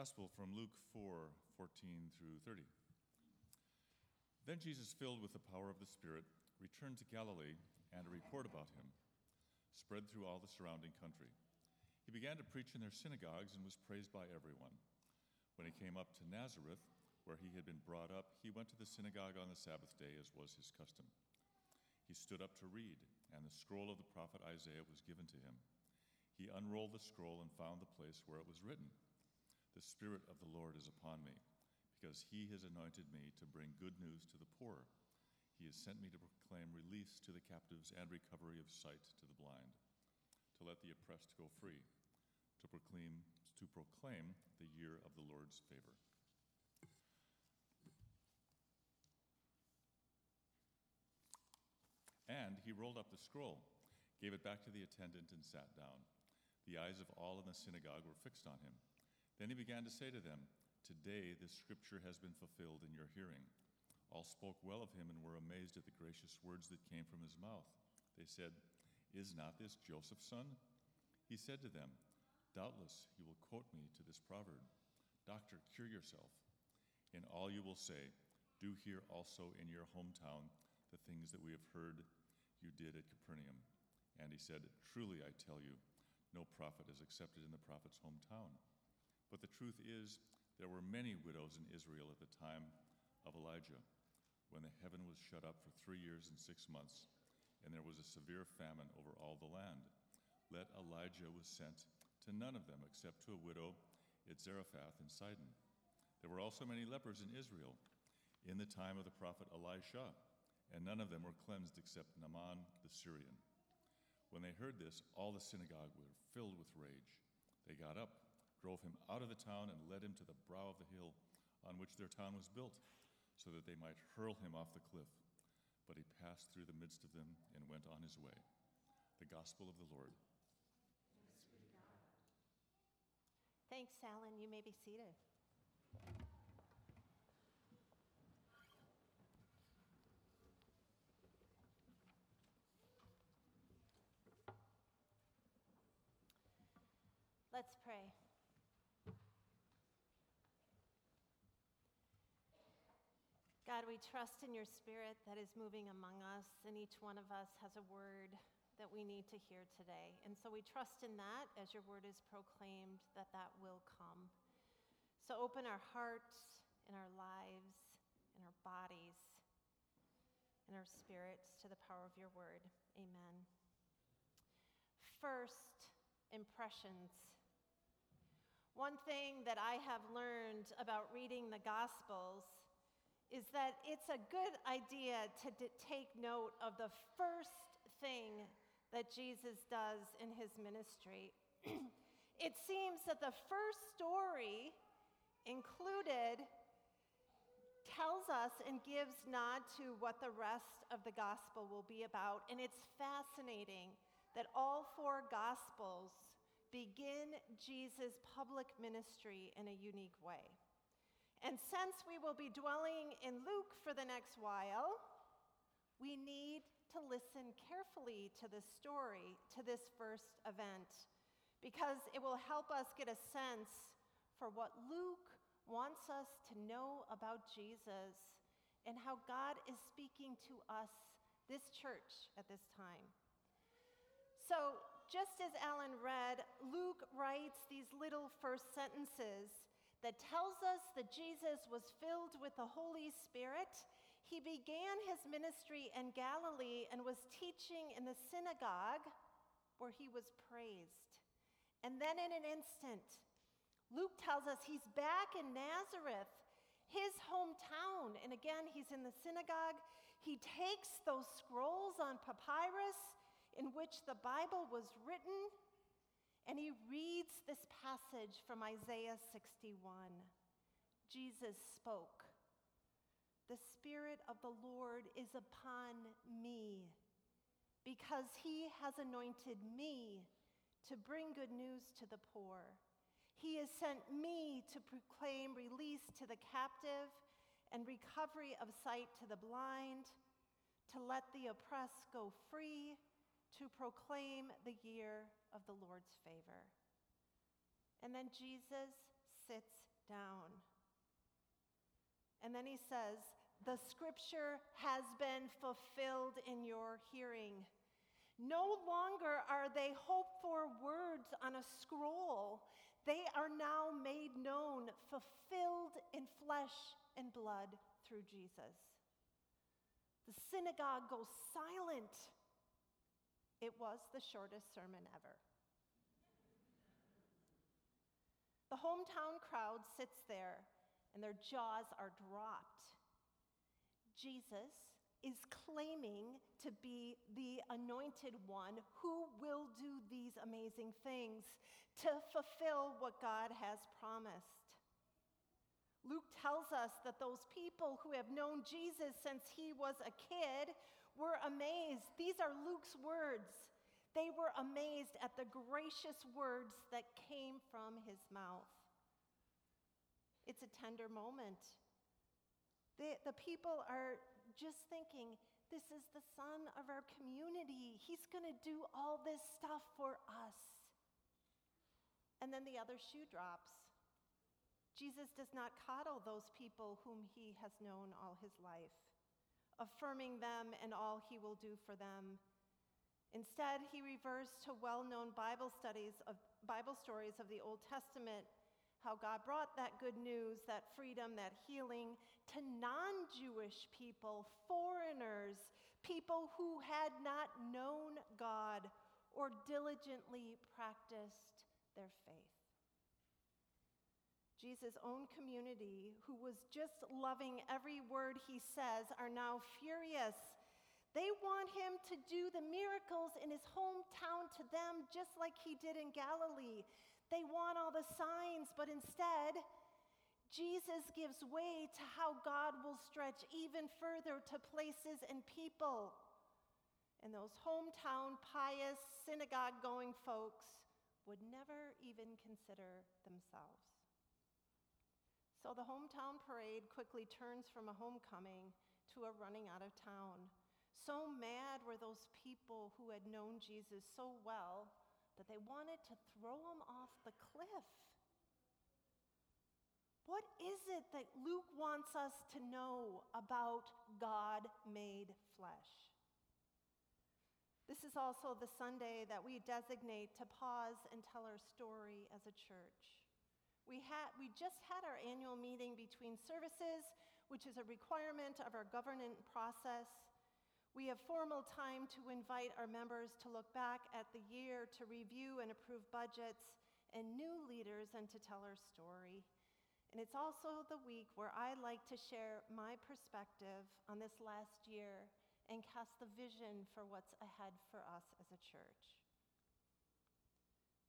Gospel from Luke 4 14 through 30. Then Jesus, filled with the power of the Spirit, returned to Galilee, and a report about him spread through all the surrounding country. He began to preach in their synagogues and was praised by everyone. When he came up to Nazareth, where he had been brought up, he went to the synagogue on the Sabbath day, as was his custom. He stood up to read, and the scroll of the prophet Isaiah was given to him. He unrolled the scroll and found the place where it was written The Spirit of the Lord is upon me, because he has anointed me to bring good news to the poor. He has sent me to proclaim release to the captives and recovery of sight to the blind, to let the oppressed go free, to proclaim, to proclaim the year of the Lord's favor. And he rolled up the scroll, gave it back to the attendant, and sat down. The eyes of all in the synagogue were fixed on him. Then he began to say to them, Today this scripture has been fulfilled in your hearing. All spoke well of him and were amazed at the gracious words that came from his mouth. They said, Is not this Joseph's son? He said to them, Doubtless you will quote me to this proverb Doctor, cure yourself. In all you will say, Do here also in your hometown the things that we have heard you did at Capernaum. And he said, Truly I tell you, no prophet is accepted in the prophet's hometown. But the truth is, there were many widows in Israel at the time of Elijah, when the heaven was shut up for three years and six months, and there was a severe famine over all the land. Let Elijah was sent to none of them except to a widow at Zarephath in Sidon. There were also many lepers in Israel in the time of the prophet Elisha, and none of them were cleansed except Naaman the Syrian. When they heard this, all the synagogue were filled with rage. They got up, drove him out of the town, and led him to the brow of the hill on which their town was built, so that they might hurl him off the cliff. But he passed through the midst of them and went on his way. The Gospel of the Lord. Thanks, Alan. You may be seated. Let's pray. God, we trust in your spirit that is moving among us, and each one of us has a word that we need to hear today. And so we trust in that as your word is proclaimed, that that will come. So open our hearts and our lives and our bodies and our spirits to the power of your word. Amen. First, impressions. One thing that I have learned about reading the Gospels is that it's a good idea to d- take note of the first thing that Jesus does in his ministry. it seems that the first story included tells us and gives nod to what the rest of the gospel will be about. And it's fascinating that all four gospels begin Jesus' public ministry in a unique way. And since we will be dwelling in Luke for the next while, we need to listen carefully to the story, to this first event, because it will help us get a sense for what Luke wants us to know about Jesus and how God is speaking to us, this church, at this time. So, just as Alan read, Luke writes these little first sentences that tells us that Jesus was filled with the Holy Spirit. He began his ministry in Galilee and was teaching in the synagogue where he was praised. And then, in an instant, Luke tells us he's back in Nazareth, his hometown. And again, he's in the synagogue. He takes those scrolls on papyrus in which the Bible was written, and he reads this passage from Isaiah 61. Jesus spoke, The Spirit of the Lord is upon me, because he has anointed me to bring good news to the poor. He has sent me to proclaim release to the captive and recovery of sight to the blind, to let the oppressed go free to proclaim the year of the Lord's favor. And then Jesus sits down. And then he says, The scripture has been fulfilled in your hearing. No longer are they hoped for words on a scroll. They are now made known, fulfilled in flesh and blood through Jesus. The synagogue goes silent. It was the shortest sermon ever. The hometown crowd sits there and their jaws are dropped. Jesus is claiming to be the anointed one who will do these amazing things to fulfill what God has promised. Luke tells us that those people who have known Jesus since he was a kid were amazed. These are Luke's words. They were amazed at the gracious words that came from his mouth. It's a tender moment. The, the people are just thinking, this is the son of our community. He's going to do all this stuff for us. And then the other shoe drops. Jesus does not coddle those people whom he has known all his life, affirming them and all he will do for them. Instead, he reverts to well-known Bible studies of Bible stories of the Old Testament, how God brought that good news, that freedom, that healing to non-Jewish people, foreigners, people who had not known God or diligently practiced their faith. Jesus' own community, who was just loving every word he says, are now furious they want him to do the miracles in his hometown to them, just like he did in Galilee. They want all the signs, but instead, Jesus gives way to how God will stretch even further to places and people. And those hometown, pious, synagogue going folks would never even consider themselves. So the hometown parade quickly turns from a homecoming to a running out of town. So mad were those people who had known Jesus so well that they wanted to throw him off the cliff. What is it that Luke wants us to know about God made flesh? This is also the Sunday that we designate to pause and tell our story as a church. We, had, we just had our annual meeting between services, which is a requirement of our governance process. We have formal time to invite our members to look back at the year, to review and approve budgets, and new leaders, and to tell our story. And it's also the week where I like to share my perspective on this last year and cast the vision for what's ahead for us as a church.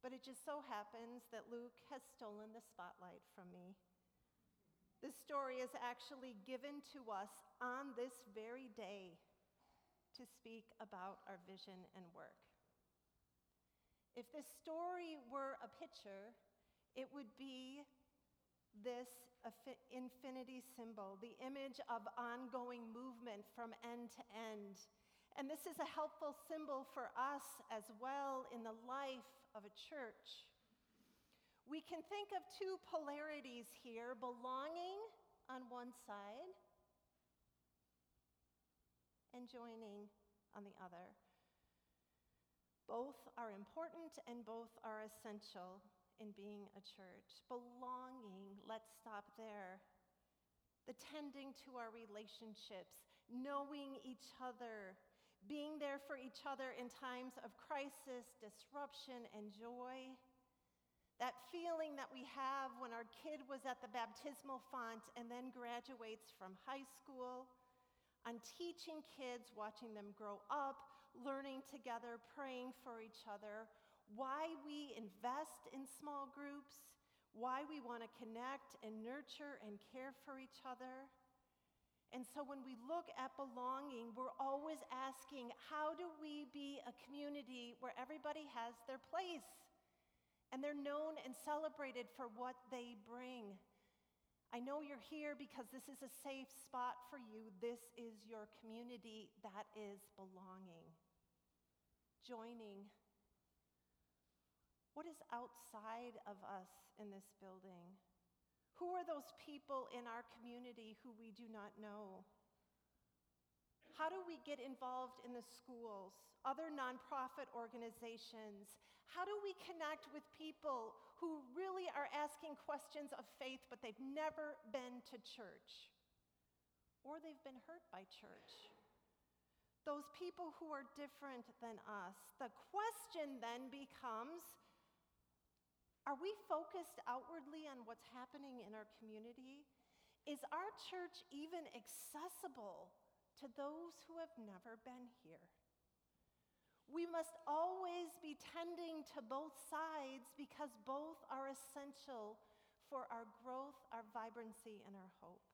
But it just so happens that Luke has stolen the spotlight from me. This story is actually given to us on this very day to speak about our vision and work. If this story were a picture, it would be this infinity symbol, the image of ongoing movement from end to end. And this is a helpful symbol for us as well in the life of a church. We can think of two polarities here belonging on one side and joining on the other. Both are important and both are essential in being a church. Belonging, let's stop there. The tending to our relationships, knowing each other, being there for each other in times of crisis, disruption, and joy. That feeling that we have when our kid was at the baptismal font and then graduates from high school on teaching kids, watching them grow up, learning together, praying for each other, why we invest in small groups, why we want to connect and nurture and care for each other. And so when we look at belonging, we're always asking how do we be a community where everybody has their place and they're known and celebrated for what they bring? I know you're here because this is a safe spot for you. This is your community. That is belonging. Joining. What is outside of us in this building? Who are those people in our community who we do not know? How do we get involved in the schools, other nonprofit organizations? How do we connect with people who really are asking questions of faith, but they've never been to church? Or they've been hurt by church? Those people who are different than us. The question then becomes are we focused outwardly on what's happening in our community? Is our church even accessible to those who have never been here? We must always be tending to both sides because both are essential for our growth, our vibrancy, and our hope.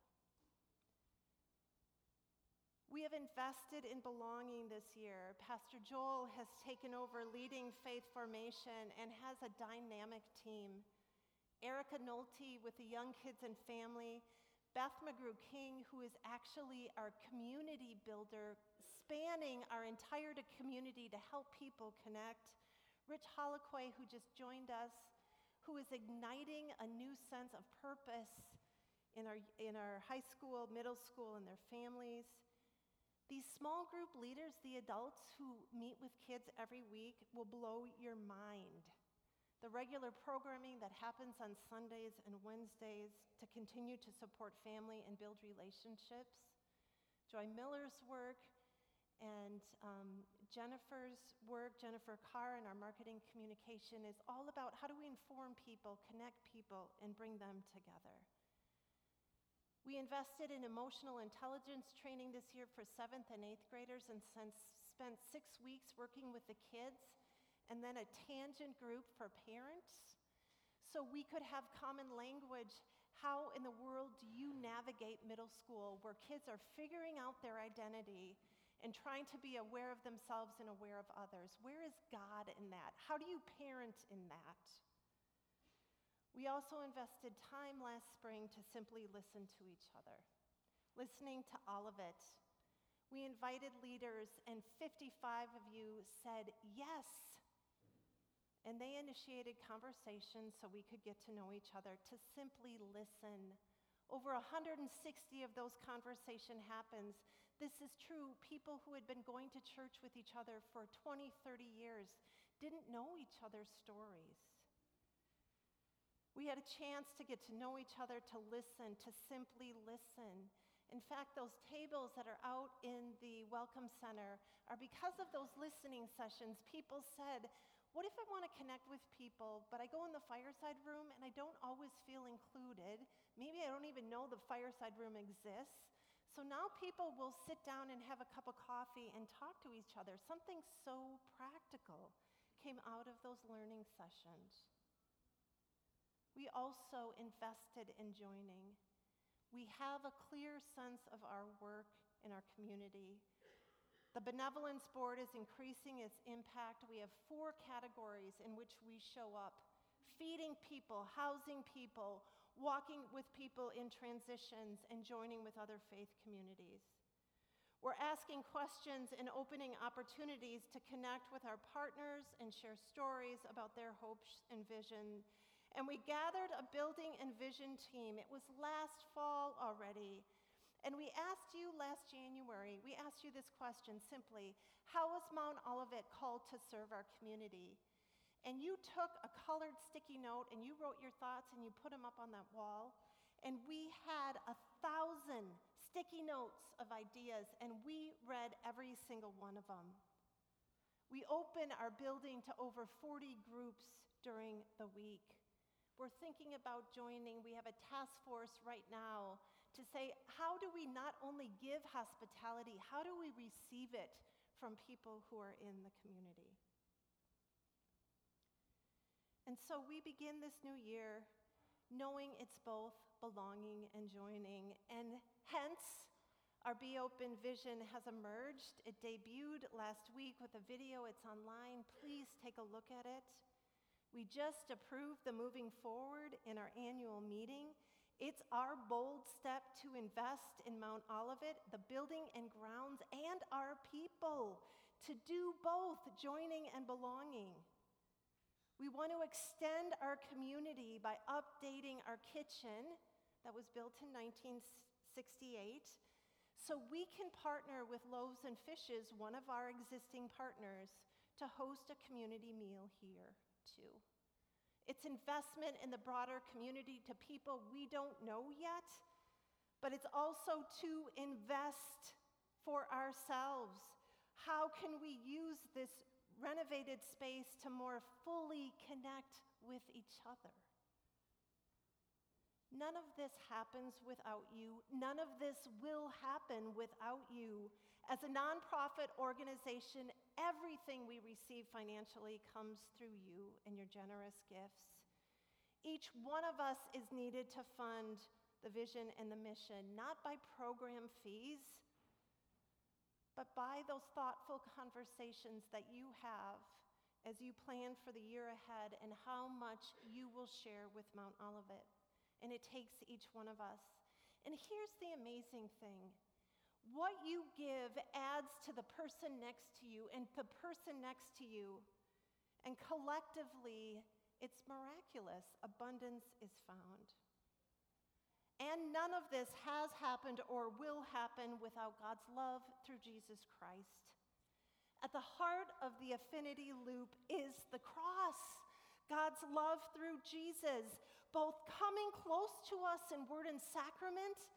We have invested in belonging this year. Pastor Joel has taken over leading faith formation and has a dynamic team. Erica Nolte with the Young Kids and Family, Beth McGrew King, who is actually our community builder, spanning our entire community to help people connect. Rich Holoquay, who just joined us, who is igniting a new sense of purpose in our, in our high school, middle school, and their families. These small group leaders, the adults who meet with kids every week, will blow your mind. The regular programming that happens on Sundays and Wednesdays to continue to support family and build relationships. Joy Miller's work and um, Jennifer's work, Jennifer Carr, and our marketing communication is all about how do we inform people, connect people, and bring them together. We invested in emotional intelligence training this year for seventh and eighth graders and spent six weeks working with the kids, and then a tangent group for parents so we could have common language. How in the world do you navigate middle school where kids are figuring out their identity and trying to be aware of themselves and aware of others? Where is God in that? How do you parent in that? We also invested time last spring to simply listen to each other, listening to all of it. We invited leaders, and 55 of you said yes. And they initiated conversations so we could get to know each other, to simply listen. Over 160 of those conversation happens. This is true. People who had been going to church with each other for 20, 30 years didn't know each other's stories. We had a chance to get to know each other, to listen, to simply listen. In fact, those tables that are out in the Welcome Center are because of those listening sessions. People said, What if I want to connect with people, but I go in the fireside room and I don't always feel included? Maybe I don't even know the fireside room exists. So now people will sit down and have a cup of coffee and talk to each other. Something so practical came out of those learning sessions we also invested in joining. We have a clear sense of our work in our community. The Benevolence Board is increasing its impact. We have four categories in which we show up feeding people, housing people, walking with people in transitions, and joining with other faith communities. We're asking questions and opening opportunities to connect with our partners and share stories about their hopes and vision and we gathered a building and vision team. It was last fall already. And we asked you last January, we asked you this question simply How is Mount Olivet called to serve our community? And you took a colored sticky note and you wrote your thoughts and you put them up on that wall. And we had a thousand sticky notes of ideas, and we read every single one of them. We open our building to over 40 groups during the week. We're thinking about joining. We have a task force right now to say, how do we not only give hospitality, how do we receive it from people who are in the community? And so we begin this new year knowing it's both belonging and joining. And hence, our Be Open vision has emerged. It debuted last week with a video, it's online. Please take a look at it. We just approved the moving forward in our annual meeting. It's our bold step to invest in Mount Olivet, the building and grounds, and our people to do both joining and belonging. We want to extend our community by updating our kitchen that was built in 1968 so we can partner with Loaves and Fishes, one of our existing partners, to host a community meal here too. It's investment in the broader community to people we don't know yet, but it's also to invest for ourselves. How can we use this renovated space to more fully connect with each other? None of this happens without you. None of this will happen without you. As a nonprofit organization, everything we receive financially comes through you and your generous gifts. Each one of us is needed to fund the vision and the mission, not by program fees, but by those thoughtful conversations that you have as you plan for the year ahead and how much you will share with Mount Olivet and it takes each one of us. And here's the amazing thing what you give adds to the person next to you and the person next to you. And collectively, it's miraculous. Abundance is found. And none of this has happened or will happen without God's love through Jesus Christ. At the heart of the infinity loop is the cross, God's love through Jesus both coming close to us in word and sacrament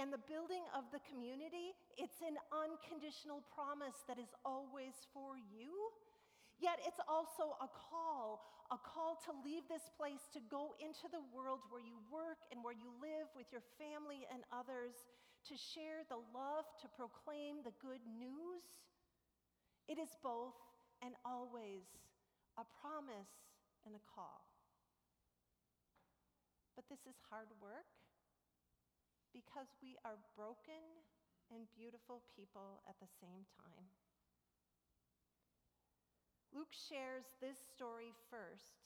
and the building of the community, it's an unconditional promise that is always for you. Yet it's also a call, a call to leave this place to go into the world where you work and where you live with your family and others, to share the love, to proclaim the good news. It is both and always a promise and a call. But this is hard work because we are broken and beautiful people at the same time. Luke shares this story first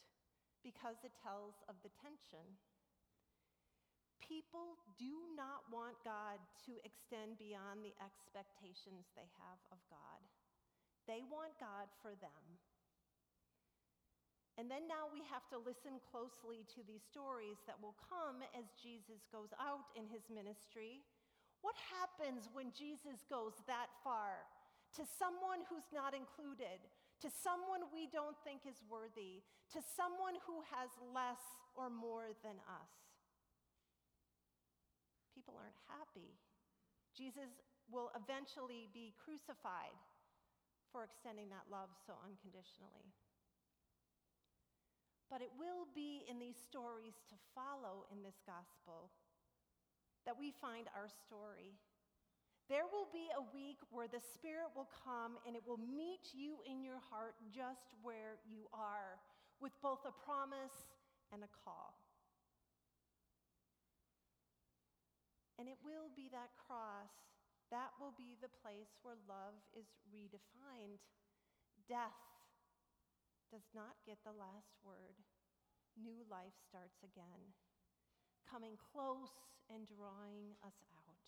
because it tells of the tension. People do not want God to extend beyond the expectations they have of God. They want God for them. And then now we have to listen closely to these stories that will come as Jesus goes out in his ministry. What happens when Jesus goes that far to someone who's not included, to someone we don't think is worthy, to someone who has less or more than us? People aren't happy. Jesus will eventually be crucified for extending that love so unconditionally. But it will be in these stories to follow in this gospel that we find our story. There will be a week where the Spirit will come and it will meet you in your heart just where you are, with both a promise and a call. And it will be that cross, that will be the place where love is redefined. Death does not get the last word. New life starts again, coming close and drawing us out.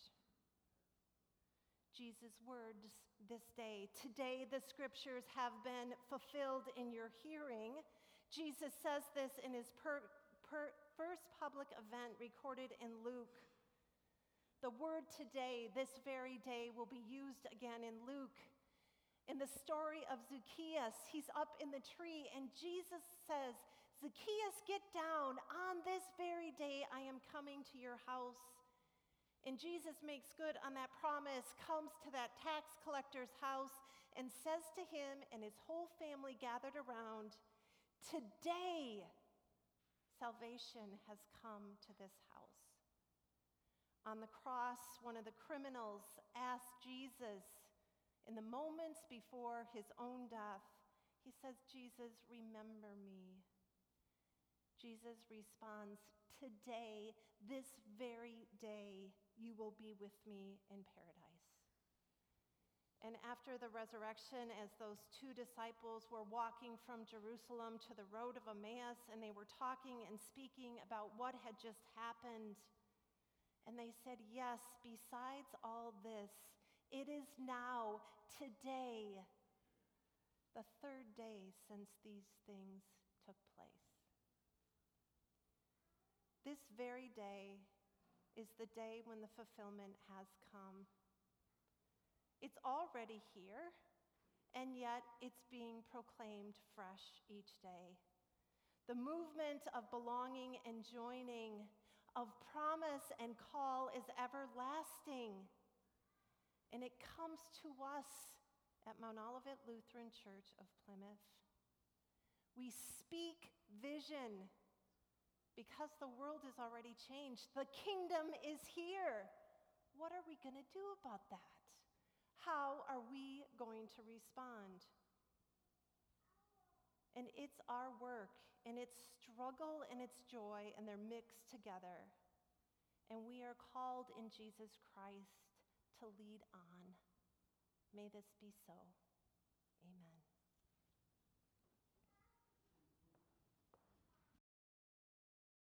Jesus' words this day. Today, the scriptures have been fulfilled in your hearing. Jesus says this in his per, per, first public event recorded in Luke. The word today, this very day, will be used again in Luke in the story of Zacchaeus, he's up in the tree, and Jesus says, Zacchaeus, get down. On this very day, I am coming to your house. And Jesus makes good on that promise, comes to that tax collector's house, and says to him and his whole family gathered around, Today, salvation has come to this house. On the cross, one of the criminals asked Jesus, in the moments before his own death, he says, Jesus, remember me. Jesus responds, Today, this very day, you will be with me in paradise. And after the resurrection, as those two disciples were walking from Jerusalem to the road of Emmaus, and they were talking and speaking about what had just happened, and they said, Yes, besides all this, it is now, today, the third day since these things took place. This very day, is the day when the fulfillment has come. It's already here, and yet it's being proclaimed fresh each day. The movement of belonging and joining, of promise and call is everlasting. And it comes to us at Mount Olivet Lutheran Church of Plymouth. We speak vision because the world is already changed. The kingdom is here. What are we going to do about that? How are we going to respond? And it's our work, and it's struggle and it's joy, and they're mixed together. And we are called in Jesus Christ to lead on. May this be so.